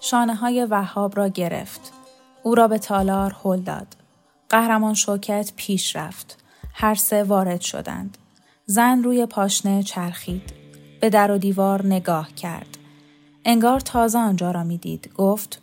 شانه های وهاب را گرفت. او را به تالار هل داد. قهرمان شوکت پیش رفت. هر سه وارد شدند. زن روی پاشنه چرخید. به در و دیوار نگاه کرد. انگار تازه آنجا را می‌دید. گفت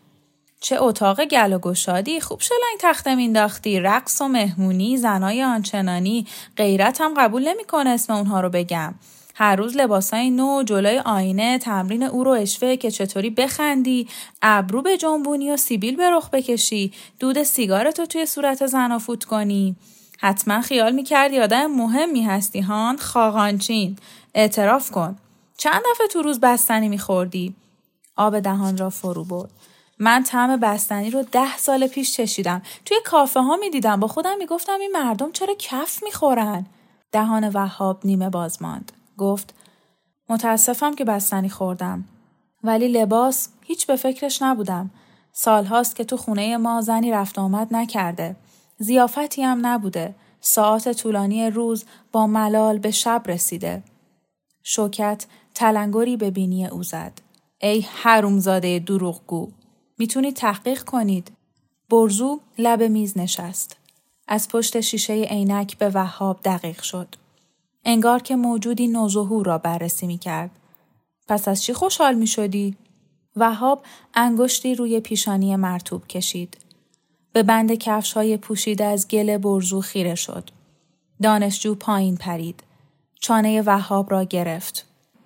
چه اتاق گل و گشادی خوب شلنگ تخته مینداختی رقص و مهمونی زنای آنچنانی. غیرت هم قبول نمی‌کنه اسم اونها رو بگم. هر روز لباسای نو جلوی آینه تمرین او رو اشوه که چطوری بخندی. ابرو به جنبونی و سیبیل به رخ بکشی. دود سیگارتو توی صورت زن فوت کنی. حتما خیال می‌کردی آدم مهمی هستی هان؟ خاقانچین. اعتراف کن. چند دفعه تو روز بستنی میخوردی؟ آب دهان را فرو برد. من طعم بستنی رو ده سال پیش چشیدم توی کافه ها می‌دیدم با خودم می‌گفتم این مردم چرا کف می‌خورن دهان وهاب نیمه باز ماند گفت متاسفم که بستنی خوردم. ولی لباس هیچ به فکرش نبودم. سالهاست که تو خونه ما زنی رفت آمد نکرده. زیافتی هم نبوده. ساعت طولانی روز با ملال به شب رسیده. شوکت تلنگری به بینی او زد. ای حرومزاده دروغگو. می‌تونید تحقیق کنید. برزو لب میز نشست. از پشت شیشه عینک به وهاب دقیق شد. انگار که موجودی نوظهور را بررسی می کرد. پس از چی خوشحال می شدی؟ وهاب انگشتی روی پیشانی مرتوب کشید. به بند کفش های پوشیده از گل برزو خیره شد. دانشجو پایین پرید. چانه وهاب را گرفت.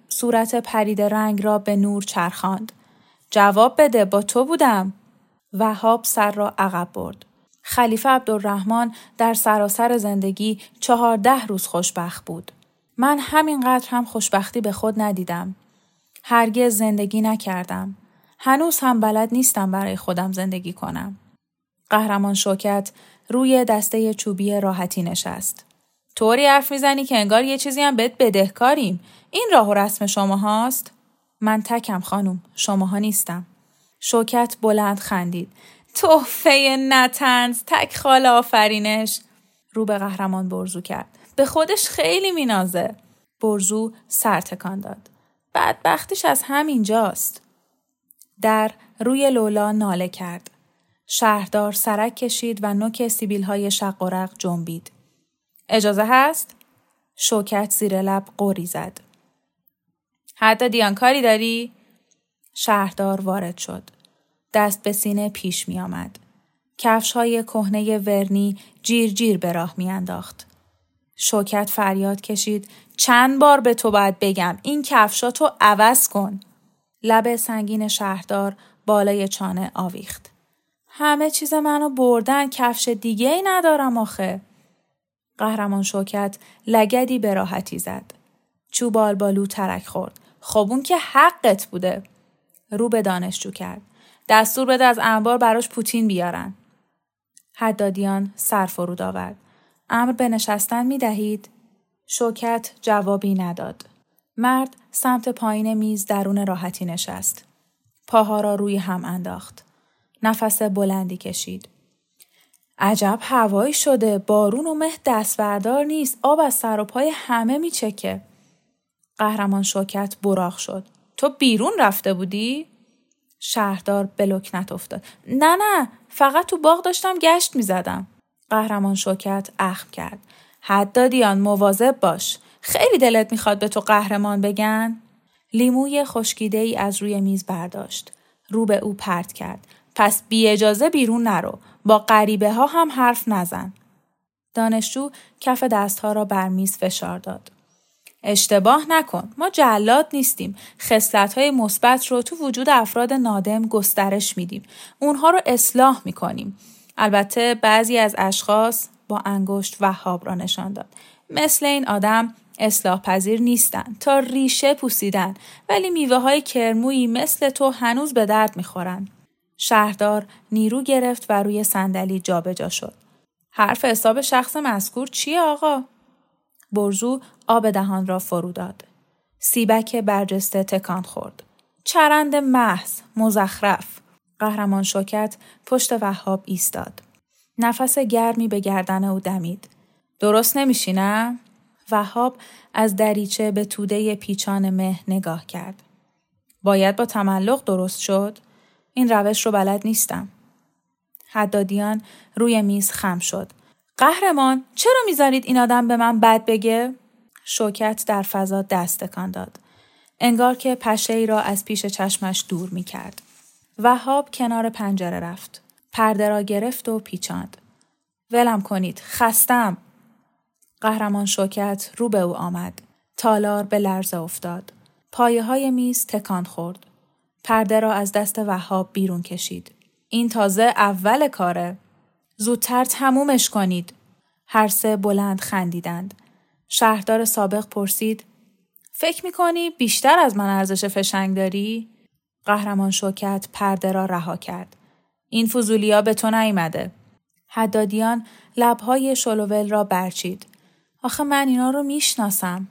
صورت پرید رنگ را به نور چرخاند. جواب بده با تو بودم. وهاب سر را عقب برد. خلیفه عبدالرحمن در سراسر زندگی چهارده روز خوشبخت بود. من همینقدر هم خوشبختی به خود ندیدم. هرگز زندگی نکردم. هنوز هم بلد نیستم برای خودم زندگی کنم. قهرمان شوکت روی دسته چوبی راحتی نشست. طوری حرف می‌زنی که انگار یه چیزی هم بهت بدهکاریم. این راه و رسم شما هاست؟ من تکم خانم. شماها نیستم. شوکت بلند خندید. تحفه نتنز تک خال آفرینش. رو به قهرمان برزو کرد. به خودش خیلی مینازه. برزو سر تکان داد. بدبختیش از همینجاست. در روی لولا ناله کرد. شهردار سرک کشید و نوک سیبیل های شق و رق جنبید. اجازه هست؟ شوکت زیر لب قوری زد. حتی دیانکاری داری شهردار وارد شد دست به سینه پیش می آمد. کفش های کهنه ورنی جیر جیر به راه می انداخت. شوکت فریاد کشید چند بار به تو باید بگم این کفشاتو عوض کن. لب سنگین شهردار بالای چانه آویخت. همه چیز منو بردن کفش دیگه ای ندارم آخه. قهرمان شوکت لگدی به راحتی زد. چوبال بالو ترک خورد. خب اون که حقت بوده. رو به دانشجو کرد. دستور بده از انبار براش پوتین بیارن. حدادیان سر فرود آورد. امر به نشستن می دهید؟ شوکت جوابی نداد. مرد سمت پایین میز درون راحتی نشست. پاها را روی هم انداخت. نفس بلندی کشید. عجب هوایی شده بارون و مه دستوردار نیست آب از سر و پای همه میچکه قهرمان شوکت براخ شد تو بیرون رفته بودی شهردار به لکنت افتاد. نه نه فقط تو باغ داشتم گشت می زدم. قهرمان شوکت اخم کرد. حد دادیان مواظب باش. خیلی دلت می‌خواد به تو قهرمان بگن؟ لیموی خشکیده ای از روی میز برداشت. رو به او پرت کرد. پس بی اجازه بیرون نرو. با غریبه ها هم حرف نزن. دانشجو کف دستها را بر میز فشار داد. اشتباه نکن. ما جلاد نیستیم. خصلت های مثبت رو تو وجود افراد نادم گسترش میدیم. اونها رو اصلاح می‌کنیم. البته بعضی از اشخاص با انگشت وهاب را نشان داد. مثل این آدم اصلاح پذیر نیستن تا ریشه پوسیدن ولی میوه های کرمویی مثل تو هنوز به درد می‌خورن. شهردار نیرو گرفت و روی صندلی جابجا شد. حرف حساب شخص مذکور چیه آقا؟ برزو آب دهان را فرو داد. سیبک برجسته تکان خورد. چرند محض، مزخرف. قهرمان شوکت پشت وهاب ایستاد. نفس گرمی به گردن او دمید. درست نمیشی نه؟ وهاب از دریچه به توده پیچان مه نگاه کرد. باید با تملق درست شد؟ این روش رو بلد نیستم. حدادیان روی میز خم شد. قهرمان چرا می‌ذارید این آدم به من بد بگه؟ شوکت در فضا دست تکان داد. انگار که پشه ای را از پیش چشمش دور می کرد. وهاب کنار پنجره رفت. پرده را گرفت و پیچاند. ولم کنید. خستم. قهرمان شوکت رو به او آمد. تالار به لرزه افتاد. پایه های میز تکان خورد. پرده را از دست وهاب بیرون کشید. این تازه اول کاره. زودتر تمومش کنید. هر سه بلند خندیدند. شهردار سابق پرسید فکر می‌کنی بیشتر از من ارزش فشنگ داری؟ قهرمان شوکت پرده را رها کرد. این فضولیا به تو نیامده. حدادیان لبهای شلوول را برچید. آخه من اینا رو می‌شناسم.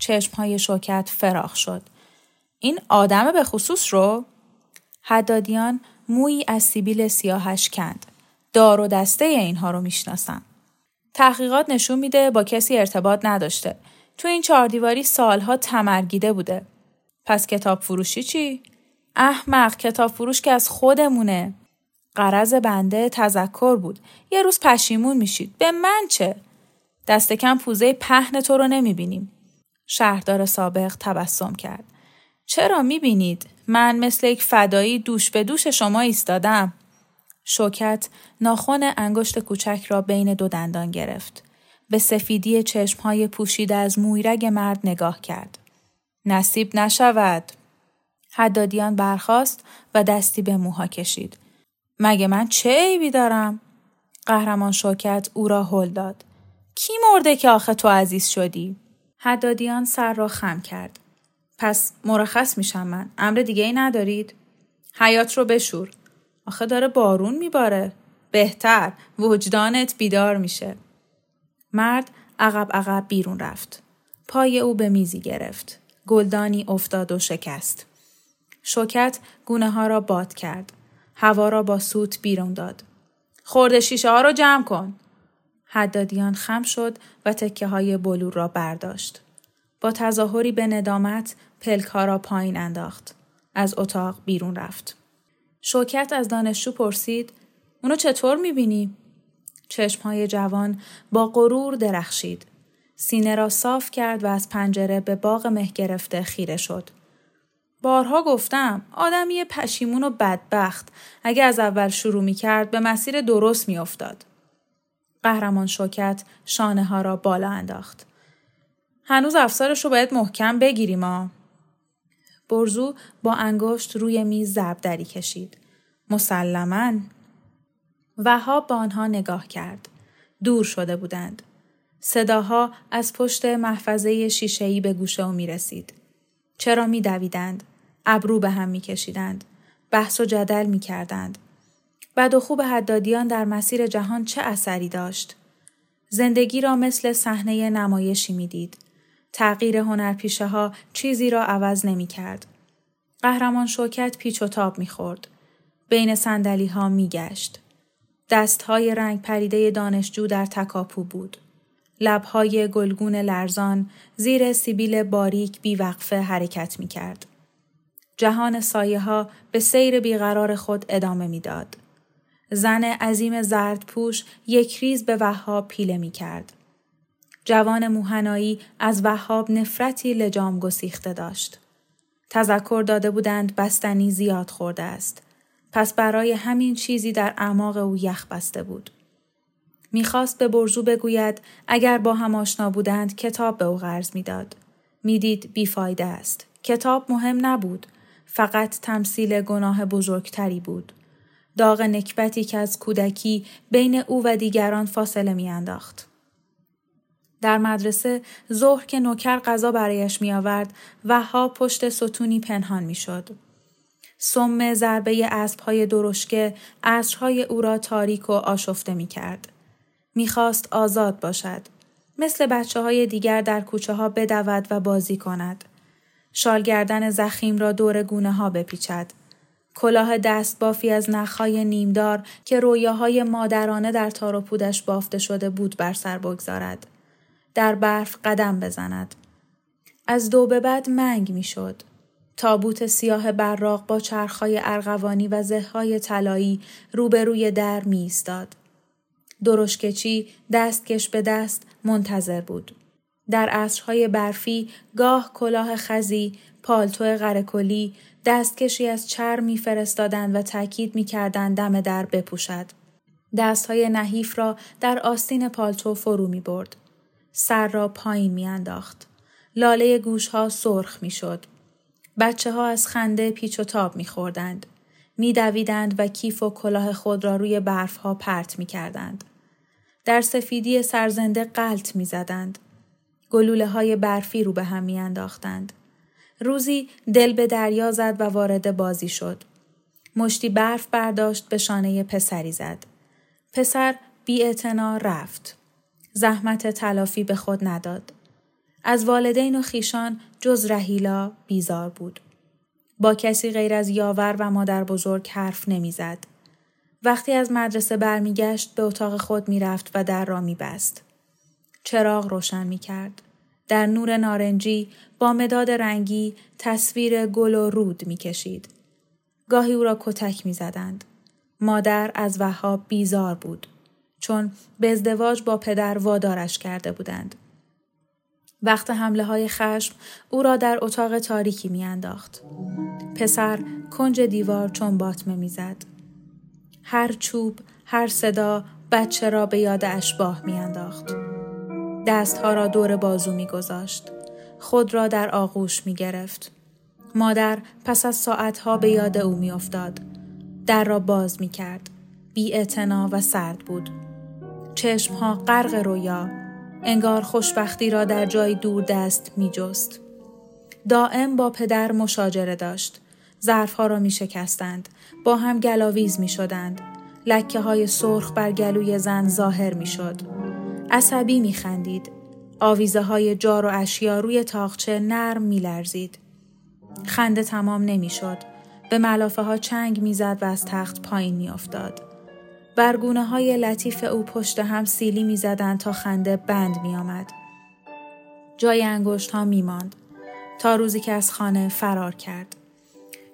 چشمهای شوکت فراخ شد. این آدم به خصوص رو؟ حدادیان مویی از سیبیل سیاهش کند. دار و دسته اینها رو می‌شناسم. تحقیقات نشون میده با کسی ارتباط نداشته. تو این چهاردیواری سالها تمرگیده بوده. پس کتاب فروشی چی؟ احمق کتاب فروش که از خودمونه. قرض بنده تذکر بود. یه روز پشیمون میشید. به من چه؟ دست کم پوزه پهن تو رو نمی‌بینیم. شهردار سابق تبسم کرد. چرا می‌بینید؟ من مثل یک فدایی دوش به دوش شما ایستادم. شوکت ناخن انگشت کوچک را بین دو دندان گرفت. به سفیدی چشمهای پوشیده از مویرگ مرد نگاه کرد. نصیب نشود. حدادیان برخاست و دستی به موها کشید. مگه من چه عیبی دارم؟ قهرمان شوکت او را هل داد. کی مرده که آخه تو عزیز شدی؟ حدادیان سر را خم کرد. پس مرخص میشم من. امر دیگه ای ندارید؟ حیات رو بشور. آخه داره بارون میباره. بهتر وجدانت بیدار میشه. مرد عقب عقب بیرون رفت. پای او به میزی گرفت. گلدانی افتاد و شکست. شوکت گونه ها را باد کرد. هوا را با سوت بیرون داد. خورده شیشه ها را جمع کن. حدادیان خم شد و تکه های بلور را برداشت. با تظاهری به ندامت پلک ها را پایین انداخت. از اتاق بیرون رفت. شوکت از دانشجو پرسید اونو چطور می‌بینی؟ چشمهای جوان با غرور درخشید. سینه را صاف کرد و از پنجره به باغ مه گرفته خیره شد. بارها گفتم آدمی پشیمون و بدبخت اگه از اول شروع می کرد به مسیر درست می افتاد. قهرمان شوکت شانه ها را بالا انداخت. هنوز افسارش رو باید محکم بگیریم ها. برزو با انگشت روی میز ضرب دری کشید. مسلما وهاب به آنها نگاه کرد. دور شده بودند. صداها از پشت محفظه شیشه‌ای به گوشه او می رسید. چرا می دویدند؟ ابرو به هم می کشیدند. بحث و جدل می کردند. بد و خوب حدادیان در مسیر جهان چه اثری داشت؟ زندگی را مثل صحنه نمایشی می‌دید. تغییر هنرپیشه ها چیزی را عوض نمی کرد. قهرمان شوکت پیچ و تاب می خورد. بین سندلی ها می گشت. دست های رنگ پریده دانشجو در تکاپو بود. لبهای گلگون لرزان زیر سیبیل باریک بیوقفه حرکت می کرد. جهان سایه ها به سیر بیقرار خود ادامه می‌داد. زن عظیم زرد پوش یک ریز به وها پیله می کرد. جوان موهنایی از وهاب نفرتی لجام گسیخته داشت. تذکر داده بودند بستنی زیاد خورده است. پس برای همین چیزی در اعماق او یخ بسته بود. می‌خواست به برزو بگوید اگر با هم آشنا بودند کتاب به او قرض می‌داد. می‌دید بیفایده است. کتاب مهم نبود. فقط تمثیل گناه بزرگتری بود. داغ نکبتی که از کودکی بین او و دیگران فاصله میانداخت. در مدرسه ظهر که نوکر غذا برایش می آورد ها پشت ستونی پنهان می شد. سم ضربه اسبهای درشکه عصرهای او را تاریک و آشفته می کرد. می‌خواست آزاد باشد. مثل بچه های دیگر در کوچه ها بدود و بازی کند. شالگردن زخیم را دور گونه ها بپیچد. کلاه دست بافی از نخهای نیمدار که رویاهای مادرانه در تار و پودش بافته شده بود بر سر بگذارد. در برف قدم بزند. از دو به بعد منگ می‌شد. تابوت سیاه براق با چرخهای ارغوانی و زههای طلایی روبروی در می ایستاد. درشکچی دستکش به دست منتظر بود. در عصرهای برفی گاه کلاه خزی، پالتو غرکلی، دستکشی از چرم میفرستادند و تاکید می‌کردند دم در بپوشد. دستهای نحیف را در آستین پالتو فرو می برد. سر را پایین میانداخت. لاله گوشها سرخ می‌شد. بچه ها از خنده پیچ و تاب میخوردند. میدویدند و کیف و کلاه خود را روی برف ها پرت می کردند. در سفیدی سرزنده قلط می زدند. گلوله های برفی رو به هم می انداختند. روزی دل به دریا زد و وارد بازی شد. مشتی برف برداشت به شانه پسری زد. پسر بی رفت. زحمت تلافی به خود نداد. از والدین و خیشان جز رهیلا بیزار بود. با کسی غیر از یاور و مادر بزرگ حرف نمی‌زد. وقتی از مدرسه برمیگشت به اتاق خود می‌رفت و در را میبست. چراغ روشن می‌کرد. در نور نارنجی با مداد رنگی تصویر گل و رود می‌کشید. گاهی او را کتک می‌زدند. مادر از وهاب بیزار بود. چون به ازدواج با پدر وادارش کرده بودند. وقت حمله های خشم او را در اتاق تاریکی میانداخت. پسر کنج دیوار چون باطمه می‌زد. هر چوب، هر صدا بچه را به یاد اشباه میانداخت. دستها را دور بازو میگذاشت. خود را در آغوش می گرفت. مادر پس از ساعتها به یاد او میافتاد. در را باز می کرد. بی و سرد بود. چشمها غرق رویا انگار خوشبختی را در جای دور دست می جست. دائم با پدر مشاجره داشت. ظرفها را می شکستند. با هم گلاویز می شدند. لکه های سرخ بر گلوی زن ظاهر می شد. عصبی می خندید. آویزه های جار و اشیا روی تاخچه نرم می لرزید. خنده تمام نمی شد. به ملافه ها چنگ می زد و از تخت پایین می افتاد. برگونه های لطیف او پشت هم سیلی می زدن تا خنده بند می آمد. جای انگشت ها می ماند. تا روزی که از خانه فرار کرد.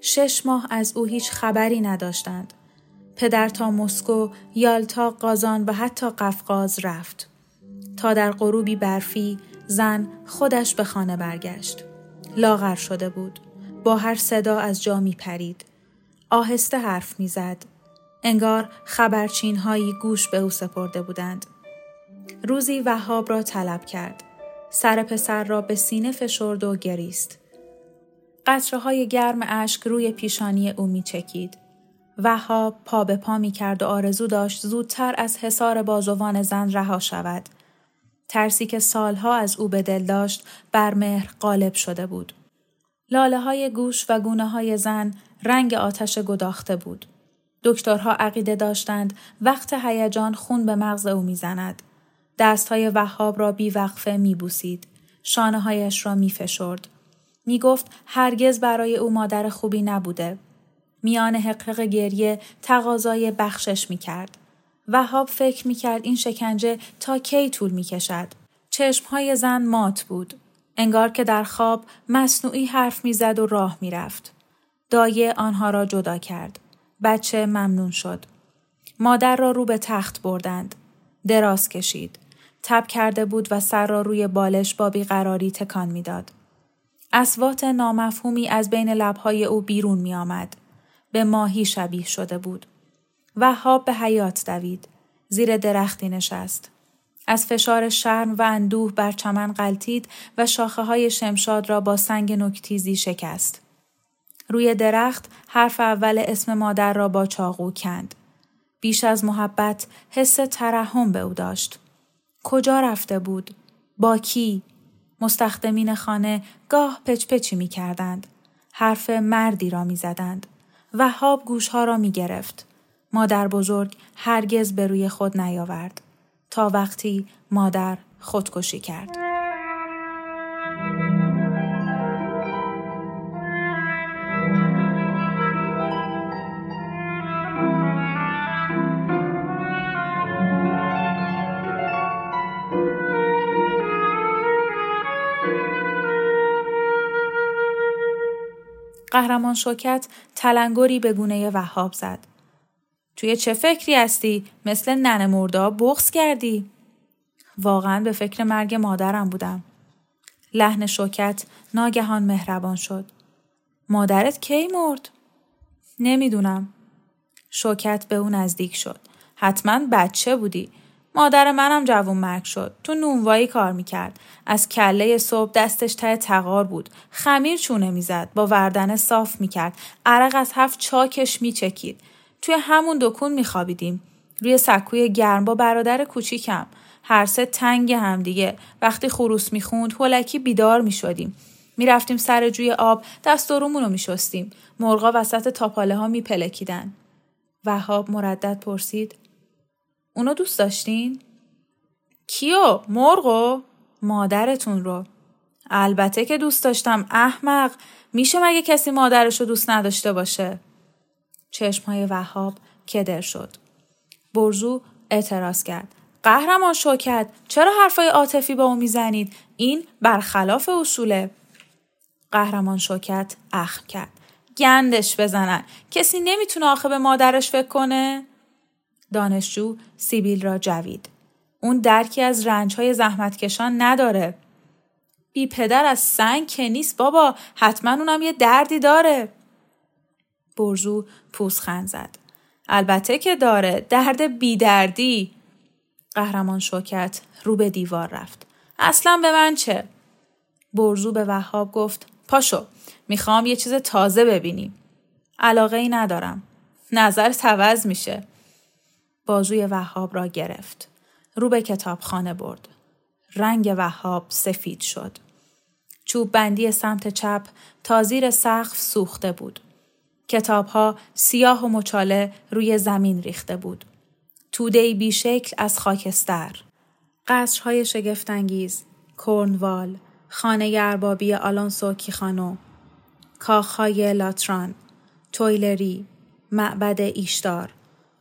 شش ماه از او هیچ خبری نداشتند. پدر تا مسکو، یالتا، قازان و حتی قفقاز رفت. تا در غروبی برفی زن خودش به خانه برگشت. لاغر شده بود. با هر صدا از جا می پرید. آهسته حرف می زد. انگار خبرچین هایی گوش به او سپرده بودند. روزی وهاب را طلب کرد. سر پسر را به سینه فشرد و گریست. قطره های گرم اشک روی پیشانی او می چکید. وهاب پا به پا می کرد و آرزو داشت زودتر از حصار بازوان زن رها شود. ترسی که سالها از او به دل داشت بر مهر غالب شده بود. لاله های گوش و گونه های زن رنگ آتش گداخته بود. دکترها عقیده داشتند وقت هیجان خون به مغز او می‌زند. دستهای وهاب را بیوقفه میبوسید. شانه هایش را میفشرد. می گفت هرگز برای او مادر خوبی نبوده. میان حقق گریه تقاضای بخشش می کرد. وهاب فکر می کرد این شکنجه تا کی طول می کشد. چشمهای زن مات بود. انگار که در خواب مصنوعی حرف می‌زد و راه می‌رفت. دایه آنها را جدا کرد. بچه ممنون شد. مادر را رو به تخت بردند. دراز کشید. تب کرده بود و سر را روی بالش با بیقراری تکان می‌داد. اسوات نامفهومی از بین لبهای او بیرون می آمد. به ماهی شبیه شده بود. وهاب به حیات دوید. زیر درختی نشست. از فشار شرم و اندوه بر چمن قلتید و شاخه های شمشاد را با سنگ نکتیزی شکست. روی درخت حرف اول اسم مادر را با چاقو کند. بیش از محبت حس ترحم به او داشت. کجا رفته بود؟ با کی؟ مستخدمین خانه گاه پچپچی می کردند. حرف مردی را می زدند. وهاب گوشها را می گرفت. مادر بزرگ هرگز به روی خود نیاورد. تا وقتی مادر خودکشی کرد. قهرمان شوکت تلنگری به گونه وهاب زد. توی چه فکری هستی؟ مثل ننه مردا بغز کردی؟ واقعا به فکر مرگ مادرم بودم. لحن شوکت ناگهان مهربان شد. مادرت کی مرد؟ نمی‌دونم. شوکت به او نزدیک شد. حتما بچه بودی. مادر منم جوون مرگ شد. تو نونوایی کار می‌کرد. از کله صبح دستش ته تقار بود. خمیر چونه می‌زد. با وردن صاف می‌کرد. عرق از هفت چاکش میچکید. توی همون دکون میخوابیدیم. روی سکوی گرم با برادر کوچیکم. هر سه تنگ هم دیگه. وقتی خروس می‌خوند هولکی بیدار می‌شدیم. می‌رفتیم سر جوی آب دست رو میشستیم. مرغا وسط تاپاله ها میپلکیدن. وهاب مردد پرسید اونو دوست داشتین؟ کیو؟ مرغو؟ مادرتون رو. البته که دوست داشتم احمق میشه مگه کسی مادرش رو دوست نداشته باشه؟ چشمهای وهاب کدر شد. برزو اعتراض کرد. قهرمان شوکت چرا حرفای عاطفی با او می‌زنید؟ این برخلاف اصوله. قهرمان شوکت اخم کرد. گندش بزنن. کسی نمی‌تونه آخه به مادرش فکر کنه؟ دانشجو سیبیل را جوید. اون درکی از رنجهای زحمتکشان نداره. بی پدر از سنگ که نیست بابا حتما اونم یه دردی داره. برزو پوزخند زد. البته که داره درد بیدردی. قهرمان شوکت رو به دیوار رفت. اصلا به من چه؟ برزو به وهاب گفت پاشو می‌خوام یه چیز تازه ببینیم. علاقه ای ندارم. نظر توز میشه. بازوی وهاب را گرفت. رو به کتابخانه برد. رنگ وهاب سفید شد. چوب بندی سمت چپ تا زیر سقف سوخته بود. کتابها سیاه و مچاله روی زمین ریخته بود. توده بیشکل از خاکستر. قصرهای شگفتانگیز، کورنوال، خانه اربابی آلونسو کیخانو، کاخهای لاتران، تویلری، معبد ایشدار،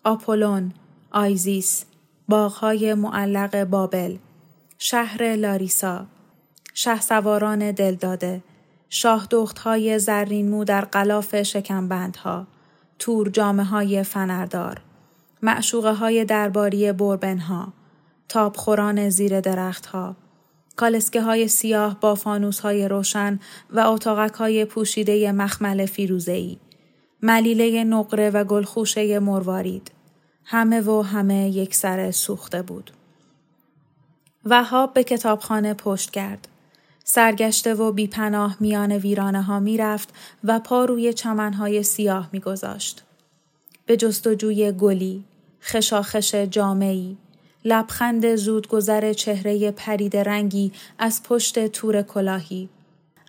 آپولون، آیزیس، باغهای معلق بابل، شهر لاریسا، سواران دلداده، شاه های زرین مو در قلاف شکمبندها، تور جامعه های فنردار، معشوقه های درباری بربنها، تابخوران زیر درختها، کالسکه های سیاه با فانوس های روشن و اتاقک های پوشیده مخمل فیروزهی، ملیله نقره و گلخوشه مروارید، همه و همه یک سر سوخته بود. وهاب به کتابخانه پشت کرد. سرگشته و بیپناه میان ویرانه ها می رفت و پا روی چمنهای سیاه می گذاشت. به جستجوی گلی، خشاخش جامعی، لبخند زودگذر چهره پرید رنگی از پشت تور کلاهی.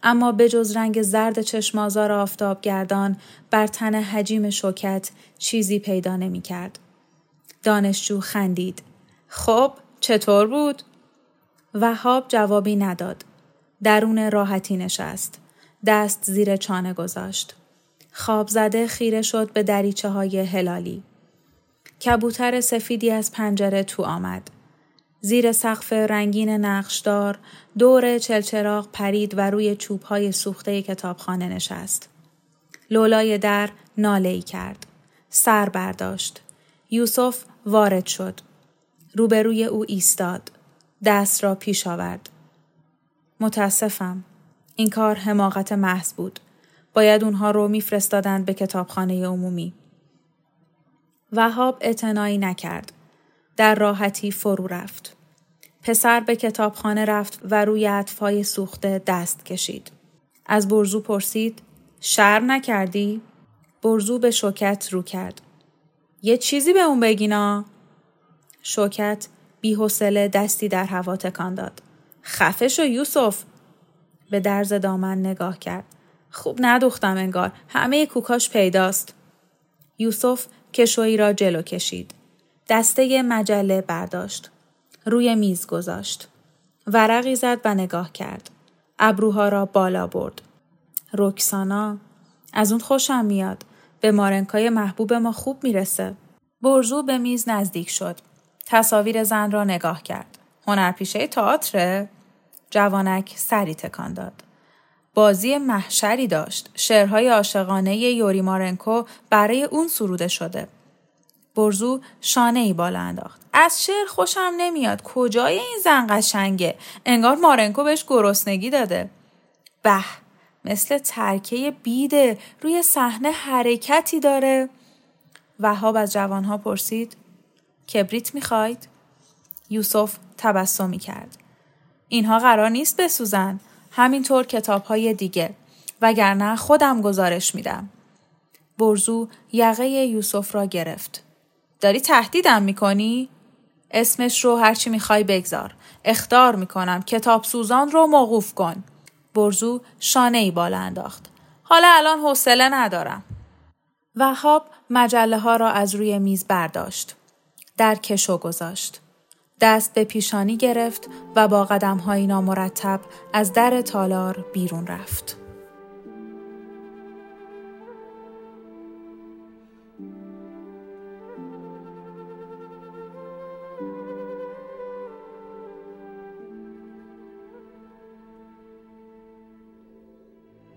اما به جز رنگ زرد چشمازار آفتابگردان بر تن حجیم شوکت چیزی پیدا نمی کرد. دانشجو خندید. خب چطور بود؟ وهاب جوابی نداد. درون راحتی نشست. دست زیر چانه گذاشت. خواب زده خیره شد به دریچه های هلالی. کبوتر سفیدی از پنجره تو آمد. زیر سقف رنگین نقشدار دور چلچراغ پرید و روی چوب های سوخته کتابخانه نشست. لولای در ناله کرد. سر برداشت. یوسف وارد شد. روبروی او ایستاد. دست را پیش آورد. متاسفم. این کار حماقت محض بود. باید اونها رو میفرستادند به کتابخانه عمومی. وهاب اعتنایی نکرد. در راحتی فرو رفت. پسر به کتابخانه رفت و روی اطفای سوخته دست کشید. از برزو پرسید شر نکردی؟ برزو به شوکت رو کرد. یه چیزی به اون بگینا؟ شوکت بیحوصله دستی در هوا تکان داد. خفه شو یوسف به درز دامن نگاه کرد. خوب ندوختم انگار. همه کوکاش پیداست. یوسف کشویی را جلو کشید. دسته مجله برداشت. روی میز گذاشت. ورقی زد و نگاه کرد. ابروها را بالا برد. رکسانا از اون خوشم میاد. به مارنکای محبوب ما خوب می‌رسه. برزو به میز نزدیک شد. تصاویر زن را نگاه کرد. هنرپیشه تئاتر جوانک سری تکان داد. بازی محشری داشت. شعرهای عاشقانه یوری مارنکو برای اون سروده شده. برزو شانه ای بالا انداخت. از شعر خوشم نمیاد. کجای این زن قشنگه؟ انگار مارنکو بهش گرسنگی داده. به مثل ترکه بیده روی صحنه حرکتی داره. وهاب از جوانها پرسید کبریت می‌خواید؟ یوسف تبسمی کرد. اینها قرار نیست بسوزن. همینطور کتاب های دیگه. وگرنه خودم گزارش میدم. برزو یقه یوسف را گرفت. داری تهدیدم می‌کنی؟ اسمش رو هرچی می‌خوای بگذار. اختار می‌کنم کتاب سوزان رو موقوف کن. برزو شانه ای بالا انداخت. حالا الان حوصله ندارم. وهاب مجله ها را از روی میز برداشت. در کشو گذاشت. دست به پیشانی گرفت و با قدم های نامرتب از در تالار بیرون رفت.